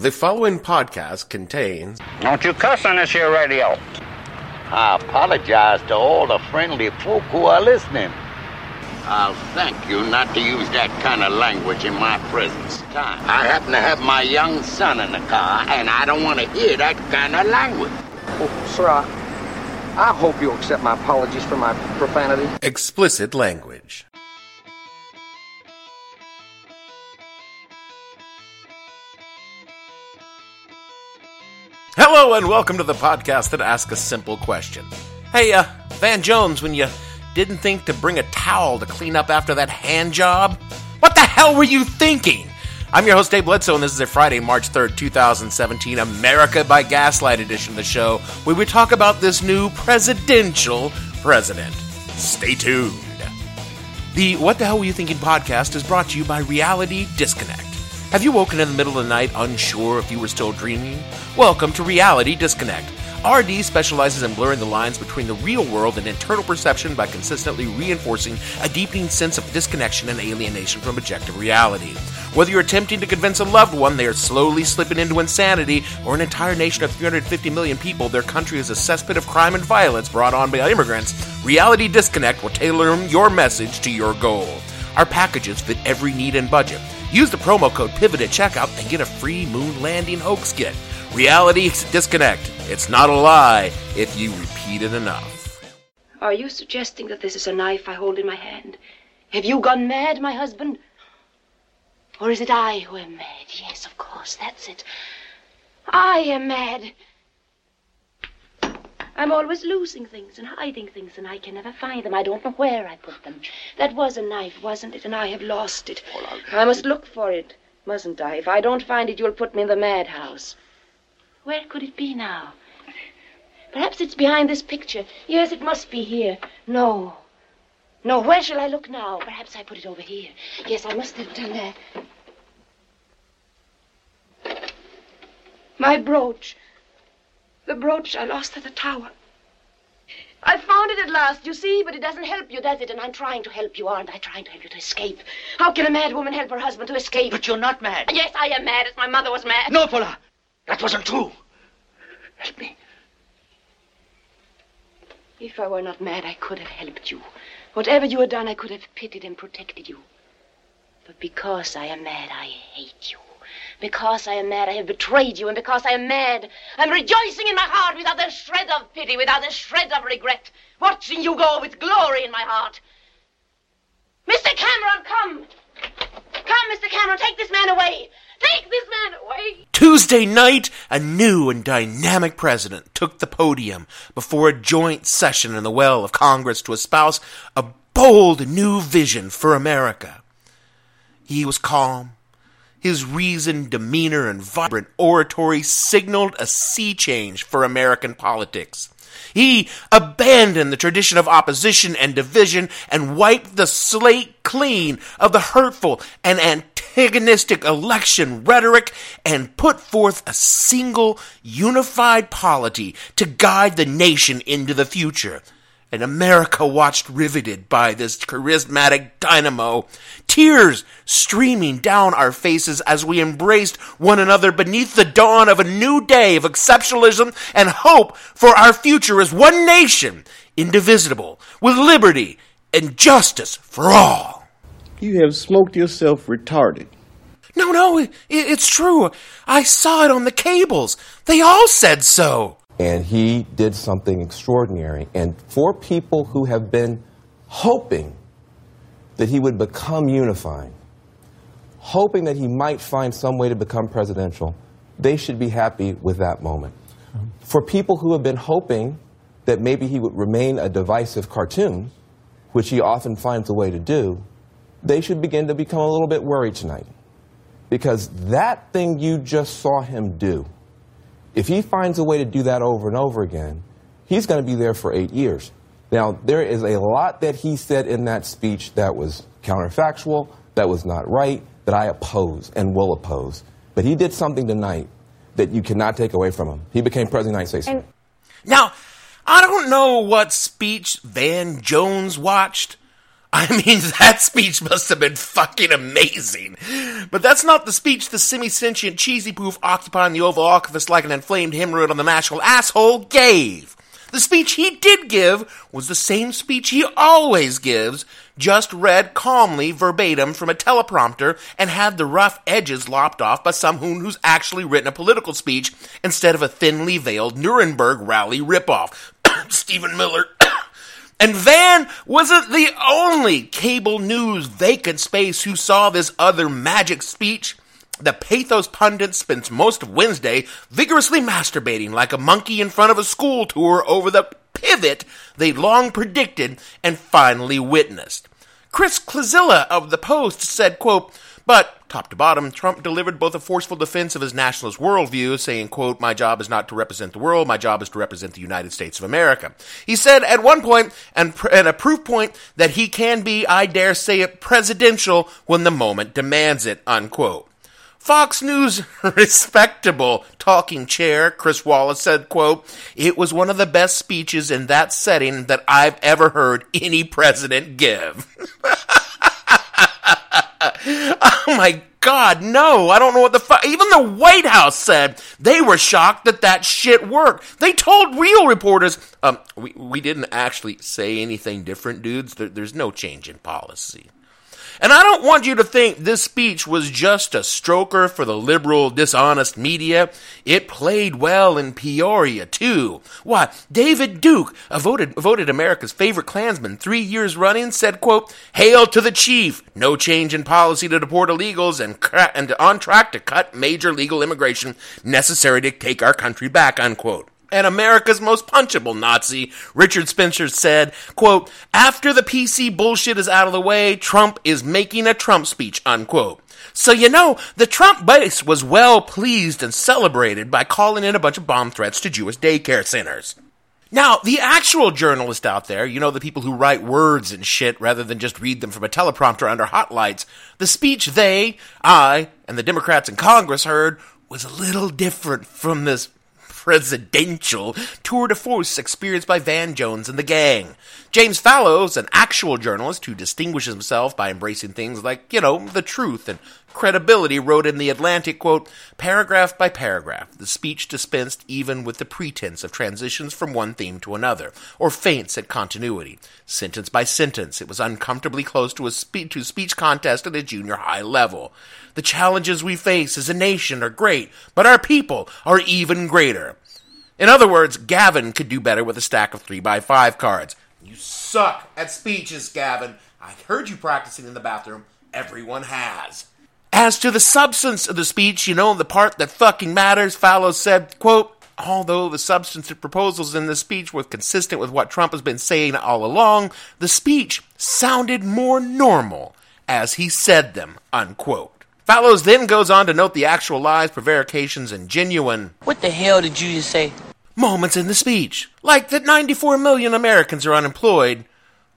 The following podcast contains Don't you cuss on this here radio. I apologize to all the friendly folk who are listening. I'll thank you not to use that kind of language in my presence. I happen to have my young son in the car, and I don't want to hear that kind of language. Oh, sir, I, I hope you'll accept my apologies for my profanity. explicit language. Hello and welcome to the podcast that asks a simple question. Hey, uh, Van Jones, when you didn't think to bring a towel to clean up after that hand job, what the hell were you thinking? I'm your host, Dave Bledsoe, and this is a Friday, March 3rd, 2017, America by Gaslight edition of the show, where we talk about this new presidential president. Stay tuned. The What the Hell Were You Thinking podcast is brought to you by Reality Disconnect. Have you woken in the middle of the night unsure if you were still dreaming? Welcome to Reality Disconnect. RD specializes in blurring the lines between the real world and internal perception by consistently reinforcing a deepening sense of disconnection and alienation from objective reality. Whether you're attempting to convince a loved one they are slowly slipping into insanity, or an entire nation of 350 million people their country is a cesspit of crime and violence brought on by immigrants, Reality Disconnect will tailor your message to your goal. Our packages fit every need and budget. Use the promo code PIVOT at checkout and get a free moon landing hoax kit. Reality Disconnect. It's not a lie if you repeat it enough. Are you suggesting that this is a knife I hold in my hand? Have you gone mad, my husband? Or is it I who am mad? Yes, of course, that's it. I am mad. I'm always losing things and hiding things, and I can never find them. I don't know where I put them. That was a knife, wasn't it? And I have lost it. I must look for it, mustn't I? If I don't find it, you'll put me in the madhouse. Where could it be now? Perhaps it's behind this picture. Yes, it must be here. No. No, where shall I look now? Perhaps I put it over here. Yes, I must have done that. My brooch. The brooch I lost at the tower. I found it at last, you see, but it doesn't help you, does it? And I'm trying to help you, aren't I? Trying to help you to escape. How can a mad woman help her husband to escape? But you're not mad. Yes, I am mad, as my mother was mad. No, Paula. That wasn't true. Help me. If I were not mad, I could have helped you. Whatever you had done, I could have pitied and protected you. But because I am mad, I hate you. Because I am mad, I have betrayed you, and because I am mad, I'm rejoicing in my heart without a shred of pity, without a shred of regret, watching you go with glory in my heart. Mr. Cameron, come! Come, Mr. Cameron, take this man away! Take this man away! Tuesday night, a new and dynamic president took the podium before a joint session in the well of Congress to espouse a bold new vision for America. He was calm. His reasoned demeanor and vibrant oratory signaled a sea change for American politics. He abandoned the tradition of opposition and division and wiped the slate clean of the hurtful and antagonistic election rhetoric and put forth a single unified polity to guide the nation into the future. And America watched riveted by this charismatic dynamo, tears streaming down our faces as we embraced one another beneath the dawn of a new day of exceptionalism and hope for our future as one nation, indivisible, with liberty and justice for all. You have smoked yourself retarded. No, no, it, it's true. I saw it on the cables. They all said so. And he did something extraordinary. And for people who have been hoping that he would become unifying, hoping that he might find some way to become presidential, they should be happy with that moment. For people who have been hoping that maybe he would remain a divisive cartoon, which he often finds a way to do, they should begin to become a little bit worried tonight. Because that thing you just saw him do If he finds a way to do that over and over again, he's going to be there for eight years. Now, there is a lot that he said in that speech that was counterfactual, that was not right, that I oppose and will oppose. But he did something tonight that you cannot take away from him. He became president of the United States. Now, I don't know what speech Van Jones watched. I mean, that speech must have been fucking amazing. But that's not the speech the semi-sentient cheesy poof occupying the Oval Office like an inflamed hemorrhoid on the national asshole gave. The speech he did give was the same speech he always gives, just read calmly verbatim from a teleprompter and had the rough edges lopped off by someone who's actually written a political speech instead of a thinly veiled Nuremberg rally ripoff. Stephen Miller. and Van wasn't the only cable news vacant space who saw this other magic speech. The pathos pundit spends most of Wednesday vigorously masturbating like a monkey in front of a school tour over the pivot they long predicted and finally witnessed. Chris Klazilla of the Post said, quote, but top to bottom, Trump delivered both a forceful defense of his nationalist worldview, saying, quote, my job is not to represent the world, my job is to represent the United States of America. He said at one point, and, and a proof point, that he can be, I dare say it, presidential when the moment demands it, unquote. Fox News respectable talking chair, Chris Wallace said, quote, it was one of the best speeches in that setting that I've ever heard any president give. oh my God, no, I don't know what the fuck. Even the White House said they were shocked that that shit worked. They told real reporters, um, we, we didn't actually say anything different, dudes. There, there's no change in policy. And I don't want you to think this speech was just a stroker for the liberal, dishonest media. It played well in Peoria, too. Why, David Duke, a voted, voted America's favorite Klansman three years running, said, quote, Hail to the chief! No change in policy to deport illegals and, cra- and on track to cut major legal immigration necessary to take our country back, unquote and America's most punchable Nazi, Richard Spencer said, quote, after the PC bullshit is out of the way, Trump is making a Trump speech, unquote. So you know, the Trump base was well pleased and celebrated by calling in a bunch of bomb threats to Jewish daycare centers. Now, the actual journalists out there, you know, the people who write words and shit rather than just read them from a teleprompter under hot lights, the speech they, I, and the Democrats in Congress heard was a little different from this presidential tour de force experienced by Van Jones and the gang. James Fallows, an actual journalist who distinguishes himself by embracing things like, you know, the truth and credibility, wrote in The Atlantic, quote, paragraph by paragraph, the speech dispensed even with the pretense of transitions from one theme to another, or feints at continuity. Sentence by sentence, it was uncomfortably close to a spe- to speech contest at a junior high level. The challenges we face as a nation are great, but our people are even greater. In other words, Gavin could do better with a stack of 3 by 5 cards. You suck at speeches, Gavin. I heard you practicing in the bathroom. Everyone has. As to the substance of the speech, you know, the part that fucking matters, Fallows said, quote, although the substantive proposals in the speech were consistent with what Trump has been saying all along, the speech sounded more normal as he said them, unquote. Fallows then goes on to note the actual lies, prevarications, and genuine. What the hell did you just say? Moments in the speech. Like that 94 million Americans are unemployed,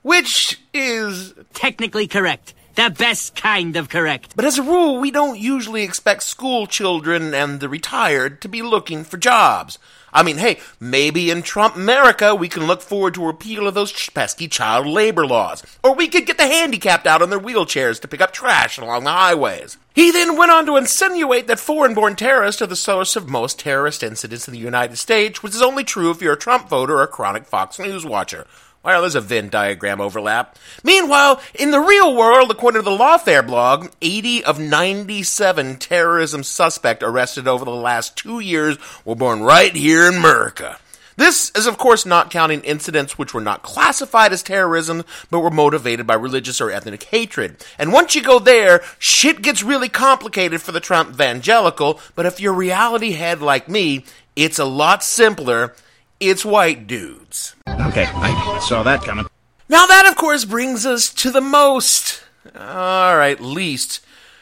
which is. Technically correct. The best kind of correct. But as a rule, we don't usually expect school children and the retired to be looking for jobs. I mean, hey, maybe in Trump America we can look forward to a repeal of those pesky child labor laws. Or we could get the handicapped out on their wheelchairs to pick up trash along the highways. He then went on to insinuate that foreign born terrorists are the source of most terrorist incidents in the United States, which is only true if you're a Trump voter or a chronic Fox News watcher. Well, there's a Venn diagram overlap. Meanwhile, in the real world, according to the Lawfare blog, 80 of 97 terrorism suspects arrested over the last two years were born right here in America. This is, of course, not counting incidents which were not classified as terrorism, but were motivated by religious or ethnic hatred. And once you go there, shit gets really complicated for the Trump evangelical, but if you're reality head like me, it's a lot simpler it's white dudes. Okay, I saw that coming. Now, that, of course, brings us to the most, or at least,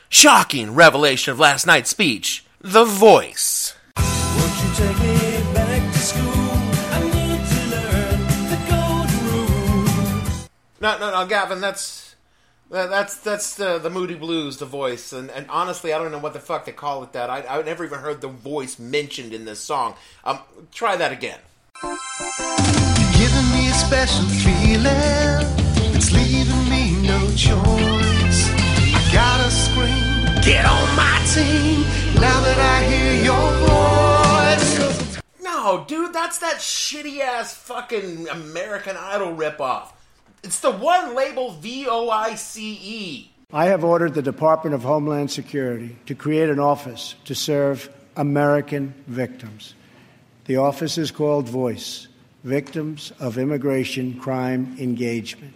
shocking revelation of last night's speech The Voice. No, no, no, Gavin, that's that's that's the the Moody Blues, the voice, and, and honestly, I don't know what the fuck they call it. That I I never even heard the voice mentioned in this song. Um, try that again. Giving me a special feeling. It's leaving me no choice. I gotta scream, get on my team. Now that I hear your voice. No, dude, that's that shitty ass fucking American Idol ripoff. It's the one labeled V O I C E. I have ordered the Department of Homeland Security to create an office to serve American victims. The office is called Voice Victims of Immigration Crime Engagement.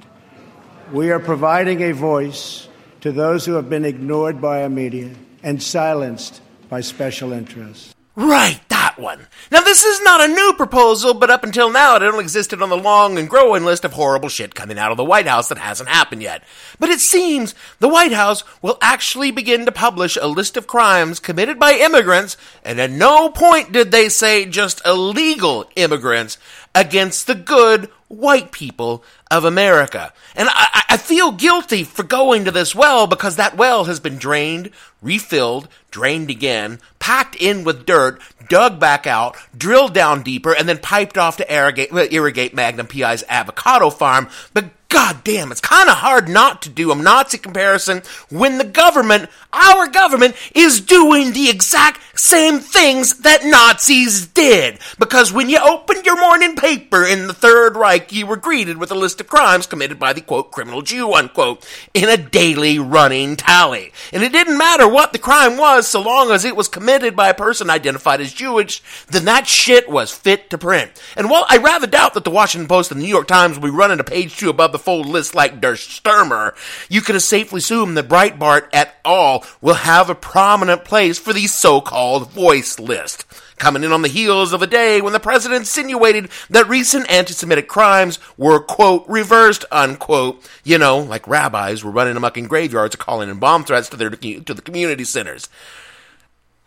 We are providing a voice to those who have been ignored by our media and silenced by special interests. Right, one. Now, this is not a new proposal, but up until now, it only existed on the long and growing list of horrible shit coming out of the White House that hasn't happened yet. But it seems the White House will actually begin to publish a list of crimes committed by immigrants, and at no point did they say just illegal immigrants, against the good white people of America. And I, I, feel guilty for going to this well because that well has been drained, refilled, drained again, packed in with dirt, dug back out, drilled down deeper, and then piped off to irrigate, irrigate Magnum PI's avocado farm. But God damn, it's kind of hard not to do a Nazi comparison when the government, our government, is doing the exact same things that Nazis did. Because when you opened your morning paper in the Third Reich, you were greeted with a list of crimes committed by the quote, criminal Jew, unquote, in a daily running tally. And it didn't matter what the crime was, so long as it was committed by a person identified as Jewish, then that shit was fit to print. And while I rather doubt that the Washington Post and the New York Times will be running a page two above the fold list like Der Stürmer, you can safely assume that Breitbart at all will have a prominent place for the so-called voice list. Coming in on the heels of a day when the president insinuated that recent anti-Semitic crimes were, quote, reversed, unquote. You know, like rabbis were running amok in graveyards calling in bomb threats to their, to the community centers.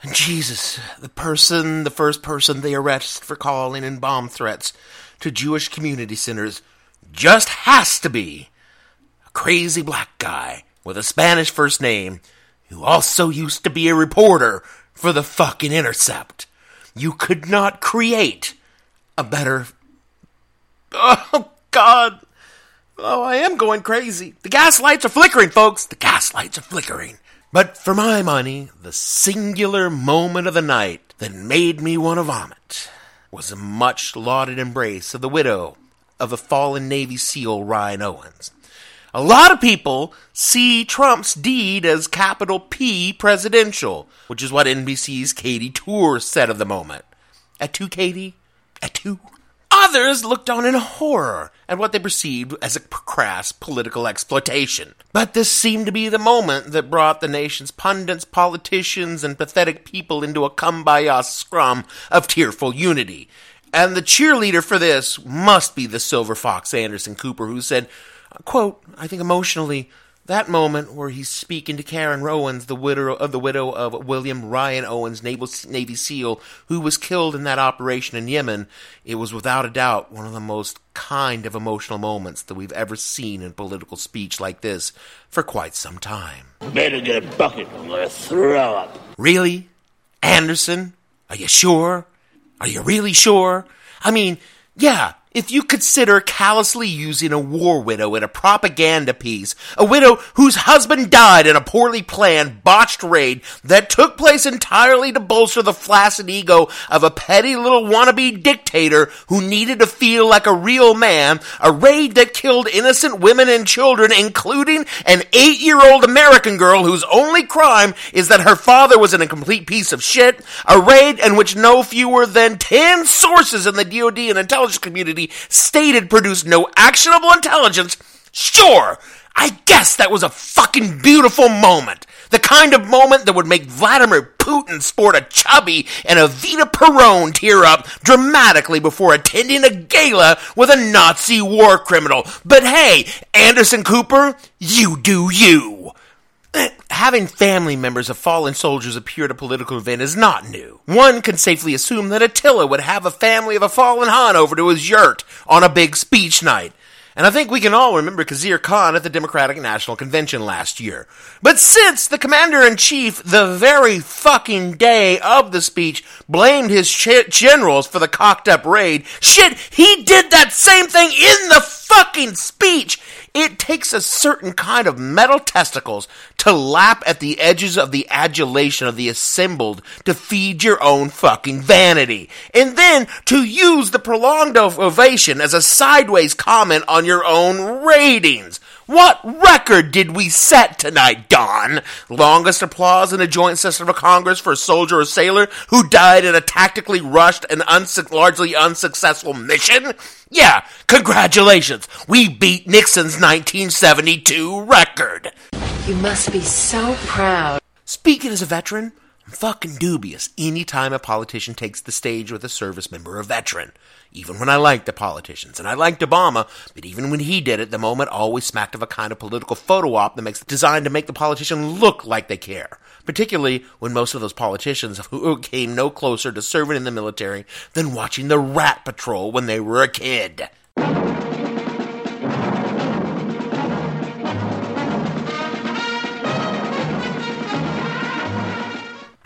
And Jesus, the person, the first person they arrest for calling in bomb threats to Jewish community centers just has to be a crazy black guy with a Spanish first name who also used to be a reporter for the fucking Intercept. You could not create a better. Oh, God. Oh, I am going crazy. The gas lights are flickering, folks. The gas lights are flickering. But for my money, the singular moment of the night that made me want to vomit was a much lauded embrace of the widow of a fallen Navy SEAL Ryan Owens. A lot of people see Trump's deed as capital P presidential, which is what NBC's Katie Tur said of the moment. At two, Katie? At two? Others looked on in horror at what they perceived as a crass political exploitation. But this seemed to be the moment that brought the nation's pundits, politicians, and pathetic people into a kumbaya scrum of tearful unity. And the cheerleader for this must be the silver fox Anderson Cooper, who said, quote, I think emotionally, that moment where he's speaking to Karen Owens, the widow of the widow of William Ryan Owens, Navy SEAL, who was killed in that operation in Yemen, it was without a doubt one of the most kind of emotional moments that we've ever seen in political speech like this for quite some time. Better get a bucket. I'm gonna throw up. Really? Anderson? Are you sure? Are you really sure? I mean, yeah, if you consider callously using a war widow in a propaganda piece, a widow whose husband died in a poorly planned, botched raid that took place entirely to bolster the flaccid ego of a petty little wannabe dictator who needed to feel like a real man, a raid that killed innocent women and children, including an eight year old American girl whose only crime is that her father was an incomplete piece of shit, a raid in which no fewer than 10 sources in the DoD and intelligence community stated produced no actionable intelligence, sure, I guess that was a fucking beautiful moment. The kind of moment that would make Vladimir Putin sport a chubby and Evita Peron tear up dramatically before attending a gala with a Nazi war criminal. But hey, Anderson Cooper, you do you. Having family members of fallen soldiers appear at a political event is not new. One can safely assume that Attila would have a family of a fallen Hun over to his yurt on a big speech night. And I think we can all remember Khizr Khan at the Democratic National Convention last year. But since the commander in chief, the very fucking day of the speech, blamed his ch- generals for the cocked up raid, shit, he did that same thing in the fucking speech. It takes a certain kind of metal testicles to lap at the edges of the adulation of the assembled to feed your own fucking vanity. And then to use the prolonged ovation as a sideways comment on your own ratings. What record did we set tonight, Don? Longest applause in a joint session of Congress for a soldier or sailor who died in a tactically rushed and unsu- largely unsuccessful mission? Yeah, congratulations. We beat Nixon's 1972 record. You must be so proud. Speaking as a veteran, fucking dubious anytime a politician takes the stage with a service member or veteran. Even when I liked the politicians, and I liked Obama, but even when he did it, the moment always smacked of a kind of political photo op that makes designed to make the politician look like they care. Particularly when most of those politicians who came no closer to serving in the military than watching the Rat Patrol when they were a kid.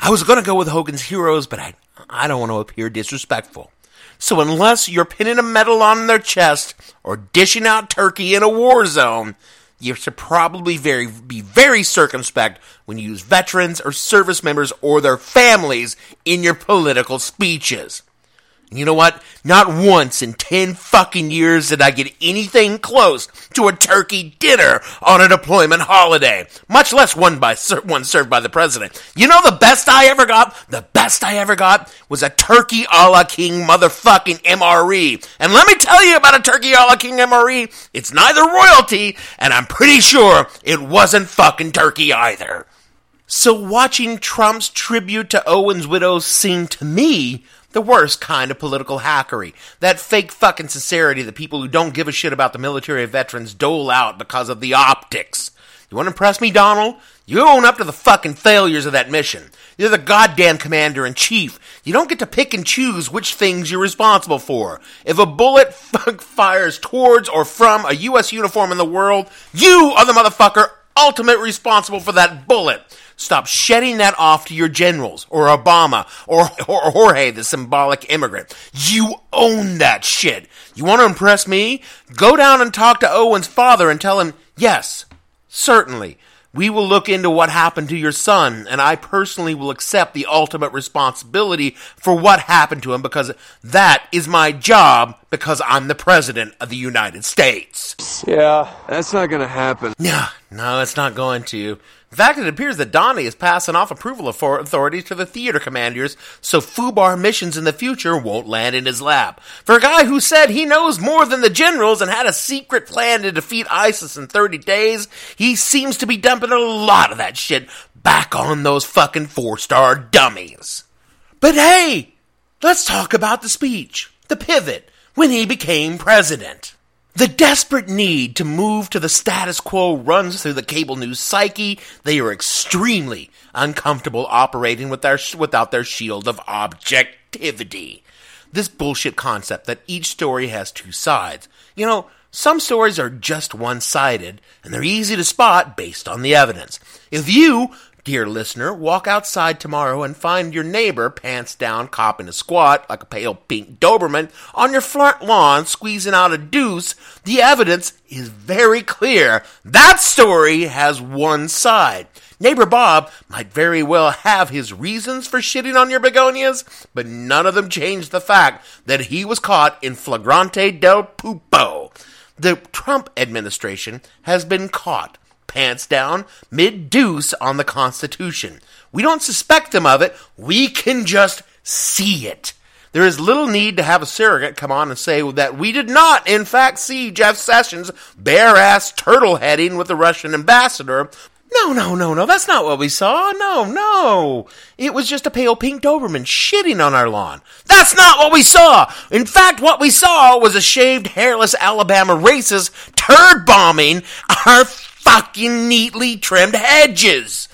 I was gonna go with Hogan's Heroes, but I, I don't want to appear disrespectful. So unless you're pinning a medal on their chest or dishing out turkey in a war zone, you should probably very be very circumspect when you use veterans or service members or their families in your political speeches. And you know what? Not once in 10 fucking years did I get anything close to a turkey dinner on a deployment holiday, much less one by one served by the president. You know the best I ever got? The best I ever got was a turkey a la king motherfucking MRE. And let me tell you about a turkey a la king MRE. It's neither royalty, and I'm pretty sure it wasn't fucking turkey either. So watching Trump's tribute to Owen's widow seemed to me the worst kind of political hackery. That fake fucking sincerity that people who don't give a shit about the military veterans dole out because of the optics. You want to impress me, Donald? You own up to the fucking failures of that mission. You're the goddamn commander in chief. You don't get to pick and choose which things you're responsible for. If a bullet fires towards or from a U.S. uniform in the world, you are the motherfucker ultimate responsible for that bullet. Stop shedding that off to your generals or Obama or, or Jorge, the symbolic immigrant. You own that shit. You want to impress me? Go down and talk to Owen's father and tell him, yes, certainly. We will look into what happened to your son, and I personally will accept the ultimate responsibility for what happened to him because that is my job because I'm the President of the United States. Yeah, that's not going to happen. Yeah, no, it's not going to. In fact, it appears that Donnie is passing off approval authority to the theater commanders, so FUBAR missions in the future won't land in his lap. For a guy who said he knows more than the generals and had a secret plan to defeat ISIS in 30 days, he seems to be dumping a lot of that shit back on those fucking four-star dummies. But hey, let's talk about the speech, the pivot, when he became president. The desperate need to move to the status quo runs through the cable news psyche. They are extremely uncomfortable operating with their, without their shield of objectivity. This bullshit concept that each story has two sides. You know, some stories are just one sided, and they're easy to spot based on the evidence. If you Dear listener, walk outside tomorrow and find your neighbor pants down, copping a squat like a pale pink Doberman on your front lawn, squeezing out a deuce. The evidence is very clear. That story has one side. Neighbor Bob might very well have his reasons for shitting on your begonias, but none of them change the fact that he was caught in flagrante del pupo. The Trump administration has been caught pants down, mid deuce on the Constitution. We don't suspect them of it, we can just see it. There is little need to have a surrogate come on and say that we did not, in fact, see Jeff Sessions bare ass turtle heading with the Russian ambassador. No, no, no, no, that's not what we saw. No, no. It was just a pale pink Doberman shitting on our lawn. That's not what we saw. In fact, what we saw was a shaved, hairless Alabama racist turd bombing our fucking neatly trimmed hedges.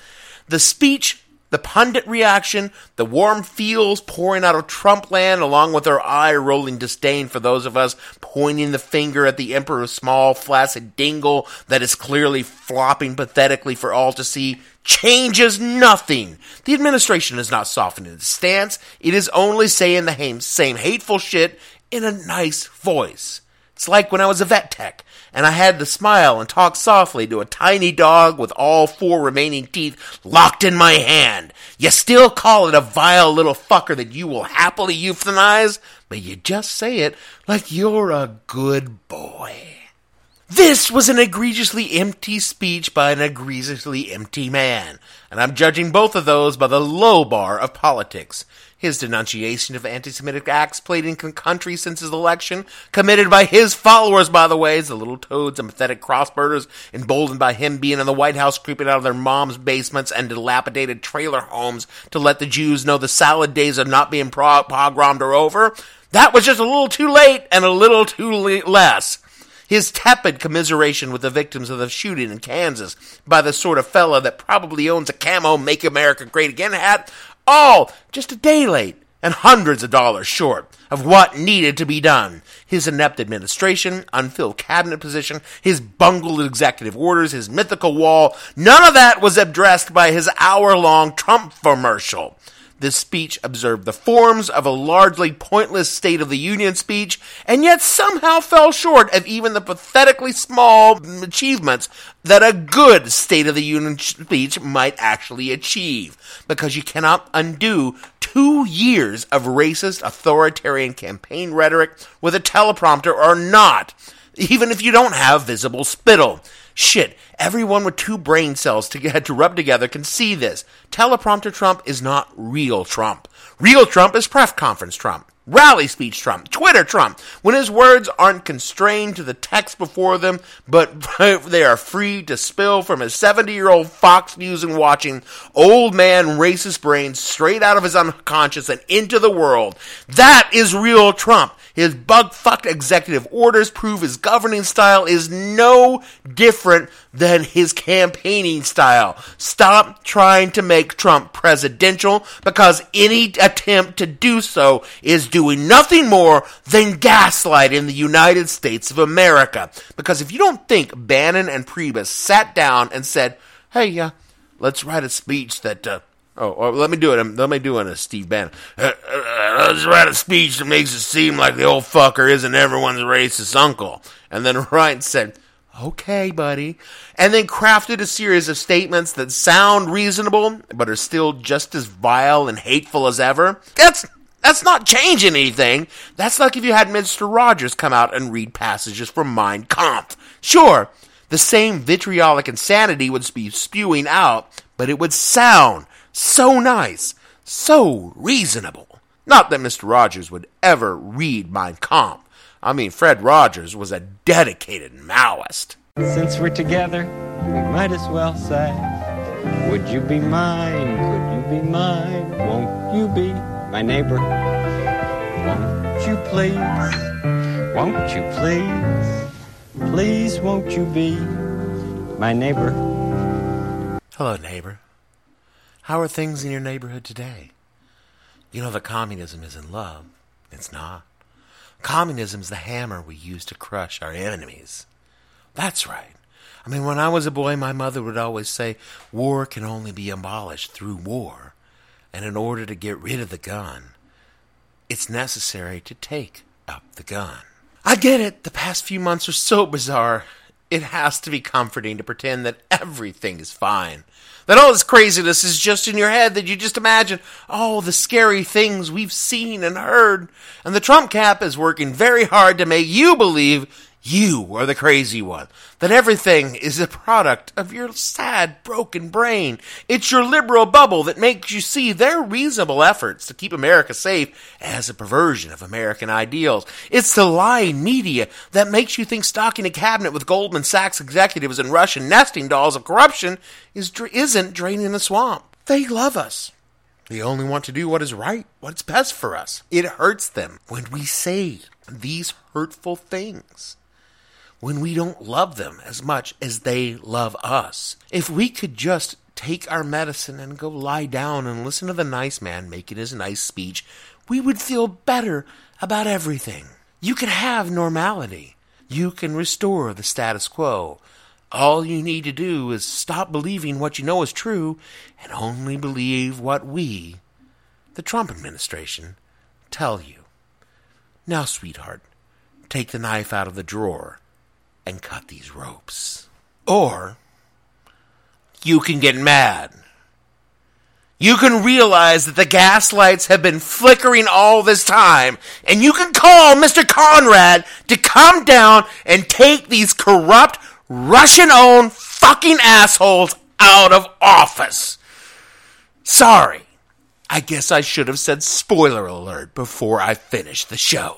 The speech the pundit reaction, the warm feels pouring out of Trump land, along with our eye rolling disdain for those of us pointing the finger at the emperor's small, flaccid dingle that is clearly flopping pathetically for all to see, changes nothing. The administration has not softened its stance. It is only saying the same hateful shit in a nice voice. It's like when I was a vet tech and I had to smile and talk softly to a tiny dog with all four remaining teeth locked in my hand. You still call it a vile little fucker that you will happily euthanize, but you just say it like you're a good boy. This was an egregiously empty speech by an egregiously empty man, and I'm judging both of those by the low bar of politics. His denunciation of anti Semitic acts played in country since his election, committed by his followers, by the way, the little toads and pathetic crossbirders, emboldened by him being in the White House, creeping out of their mom's basements and dilapidated trailer homes to let the Jews know the salad days of not being pogromed are over. That was just a little too late and a little too less his tepid commiseration with the victims of the shooting in Kansas by the sort of fella that probably owns a camo Make America Great Again hat all just a day late and hundreds of dollars short of what needed to be done. His inept administration, unfilled cabinet position, his bungled executive orders, his mythical wall, none of that was addressed by his hour long Trump commercial. This speech observed the forms of a largely pointless State of the Union speech, and yet somehow fell short of even the pathetically small achievements that a good State of the Union speech might actually achieve. Because you cannot undo two years of racist authoritarian campaign rhetoric with a teleprompter or not, even if you don't have visible spittle. Shit, everyone with two brain cells to get to rub together can see this. Teleprompter Trump is not real Trump. Real Trump is press conference Trump. Rally speech Trump, Twitter Trump, when his words aren't constrained to the text before them, but they are free to spill from his 70 year old Fox News and watching old man racist brains straight out of his unconscious and into the world. That is real Trump. His bug fucked executive orders prove his governing style is no different than his campaigning style. Stop trying to make Trump presidential because any attempt to do so is doing nothing more than gaslight in the United States of America. Because if you don't think Bannon and Priebus sat down and said, hey, uh, let's write a speech that uh, Oh, oh, let me do it. Let me do it Steve Bannon. Uh, uh, let's write a speech that makes it seem like the old fucker isn't everyone's racist uncle. And then Ryan said, okay, buddy. And then crafted a series of statements that sound reasonable, but are still just as vile and hateful as ever. That's that's not changing anything. That's like if you had Mr. Rogers come out and read passages from Mein Kampf. Sure, the same vitriolic insanity would be spewing out, but it would sound so nice, so reasonable. Not that Mr. Rogers would ever read Mein Kampf. I mean, Fred Rogers was a dedicated Maoist. Since we're together, we might as well say, Would you be mine? Could you be mine? Won't you be my neighbor? Won't you please? Won't you please? Please, won't you be my neighbor? Hello, neighbor. How are things in your neighborhood today? You know that communism isn't love. It's not. Communism's the hammer we use to crush our enemies. That's right. I mean, when I was a boy, my mother would always say, war can only be abolished through war. And in order to get rid of the gun, it's necessary to take up the gun. I get it. The past few months are so bizarre. It has to be comforting to pretend that everything is fine. That all this craziness is just in your head, that you just imagine all the scary things we've seen and heard. And the Trump cap is working very hard to make you believe you are the crazy one. That everything is a product of your sad, broken brain. It's your liberal bubble that makes you see their reasonable efforts to keep America safe as a perversion of American ideals. It's the lying media that makes you think stocking a cabinet with Goldman Sachs executives and Russian nesting dolls of corruption is, isn't draining the swamp. They love us. They only want to do what is right, what's best for us. It hurts them when we say these hurtful things when we don't love them as much as they love us. If we could just take our medicine and go lie down and listen to the nice man making his nice speech, we would feel better about everything. You can have normality. You can restore the status quo. All you need to do is stop believing what you know is true and only believe what we, the Trump administration, tell you. Now, sweetheart, take the knife out of the drawer and cut these ropes. Or you can get mad. You can realize that the gas lights have been flickering all this time, and you can call Mr. Conrad to come down and take these corrupt, Russian owned fucking assholes out of office. Sorry. I guess I should have said spoiler alert before I finished the show.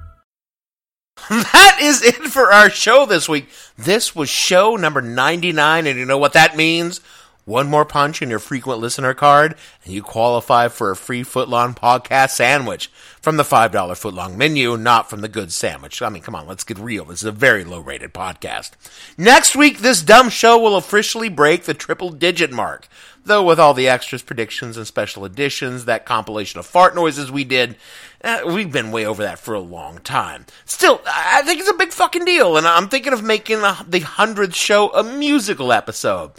That is it for our show this week. This was show number 99, and you know what that means? One more punch in your frequent listener card, and you qualify for a free footlong podcast sandwich from the $5 footlong menu, not from the good sandwich. I mean, come on, let's get real. This is a very low rated podcast. Next week, this dumb show will officially break the triple digit mark. Though, with all the extras, predictions, and special editions, that compilation of fart noises we did, uh, we've been way over that for a long time. Still, I think it's a big fucking deal, and I'm thinking of making the, 100th show a musical episode.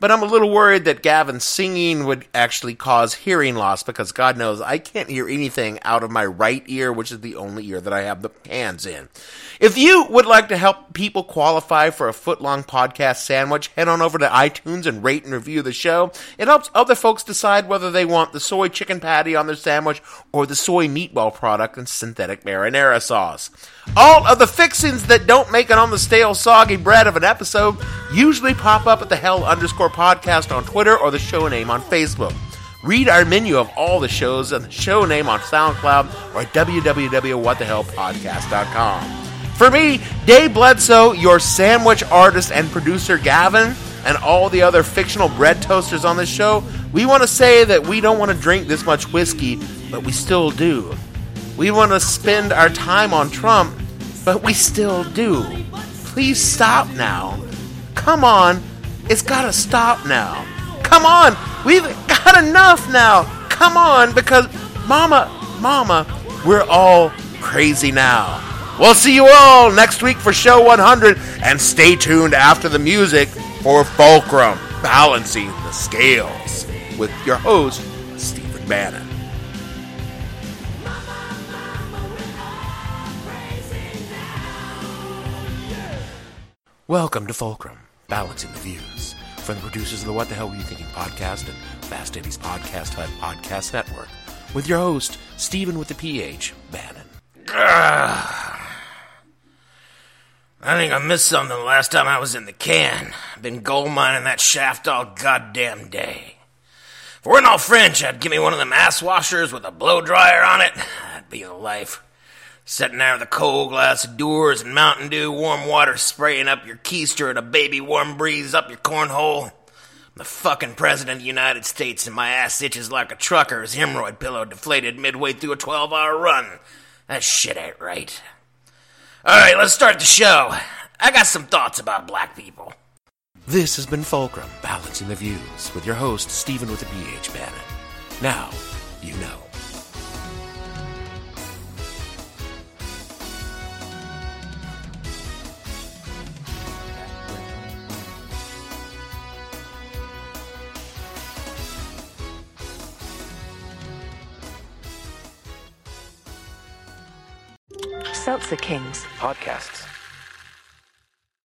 But I'm a little worried that Gavin singing would actually cause hearing loss because God knows I can't hear anything out of my right ear, which is the only ear that I have the hands in. If you would like to help people qualify for a foot long podcast sandwich, head on over to iTunes and rate and review the show. It helps other folks decide whether they want the soy chicken patty on their sandwich or the soy meatball product and synthetic marinara sauce. All of the fixings that don't make it on the stale, soggy bread of an episode usually pop up at the hell underscore podcast on Twitter or the show name on Facebook. Read our menu of all the shows and the show name on SoundCloud or at www.whatthehellpodcast.com. For me, Dave Bledsoe, your sandwich artist and producer Gavin, and all the other fictional bread toasters on this show, we want to say that we don't want to drink this much whiskey, but we still do. We want to spend our time on Trump, but we still do. Please stop now. Come on. It's got to stop now. Come on. We've got enough now. Come on, because Mama, Mama, we're all crazy now. We'll see you all next week for show 100, and stay tuned after the music for Fulcrum Balancing the Scales with your host, Stephen Bannon. Welcome to Fulcrum, Balancing the Views. From the producers of the What the Hell Were You Thinking podcast and Fast Eddie's Podcast Hut Podcast Network, with your host, Stephen with the PH, Bannon. I think I missed something the last time I was in the can. Been gold mining that shaft all goddamn day. If weren't all French, I'd give me one of them ass washers with a blow dryer on it. That'd be the life. Sitting there with a cold glass of Dewar's and Mountain Dew, warm water spraying up your keister and a baby warm breeze up your cornhole. I'm the fucking president of the United States and my ass itches like a trucker's hemorrhoid pillow deflated midway through a 12 hour run. That shit ain't right. Alright, let's start the show. I got some thoughts about black people. This has been Fulcrum, Balancing the Views, with your host, Stephen with the PH Bannon. Now, you know. Seltzer Kings. Podcasts.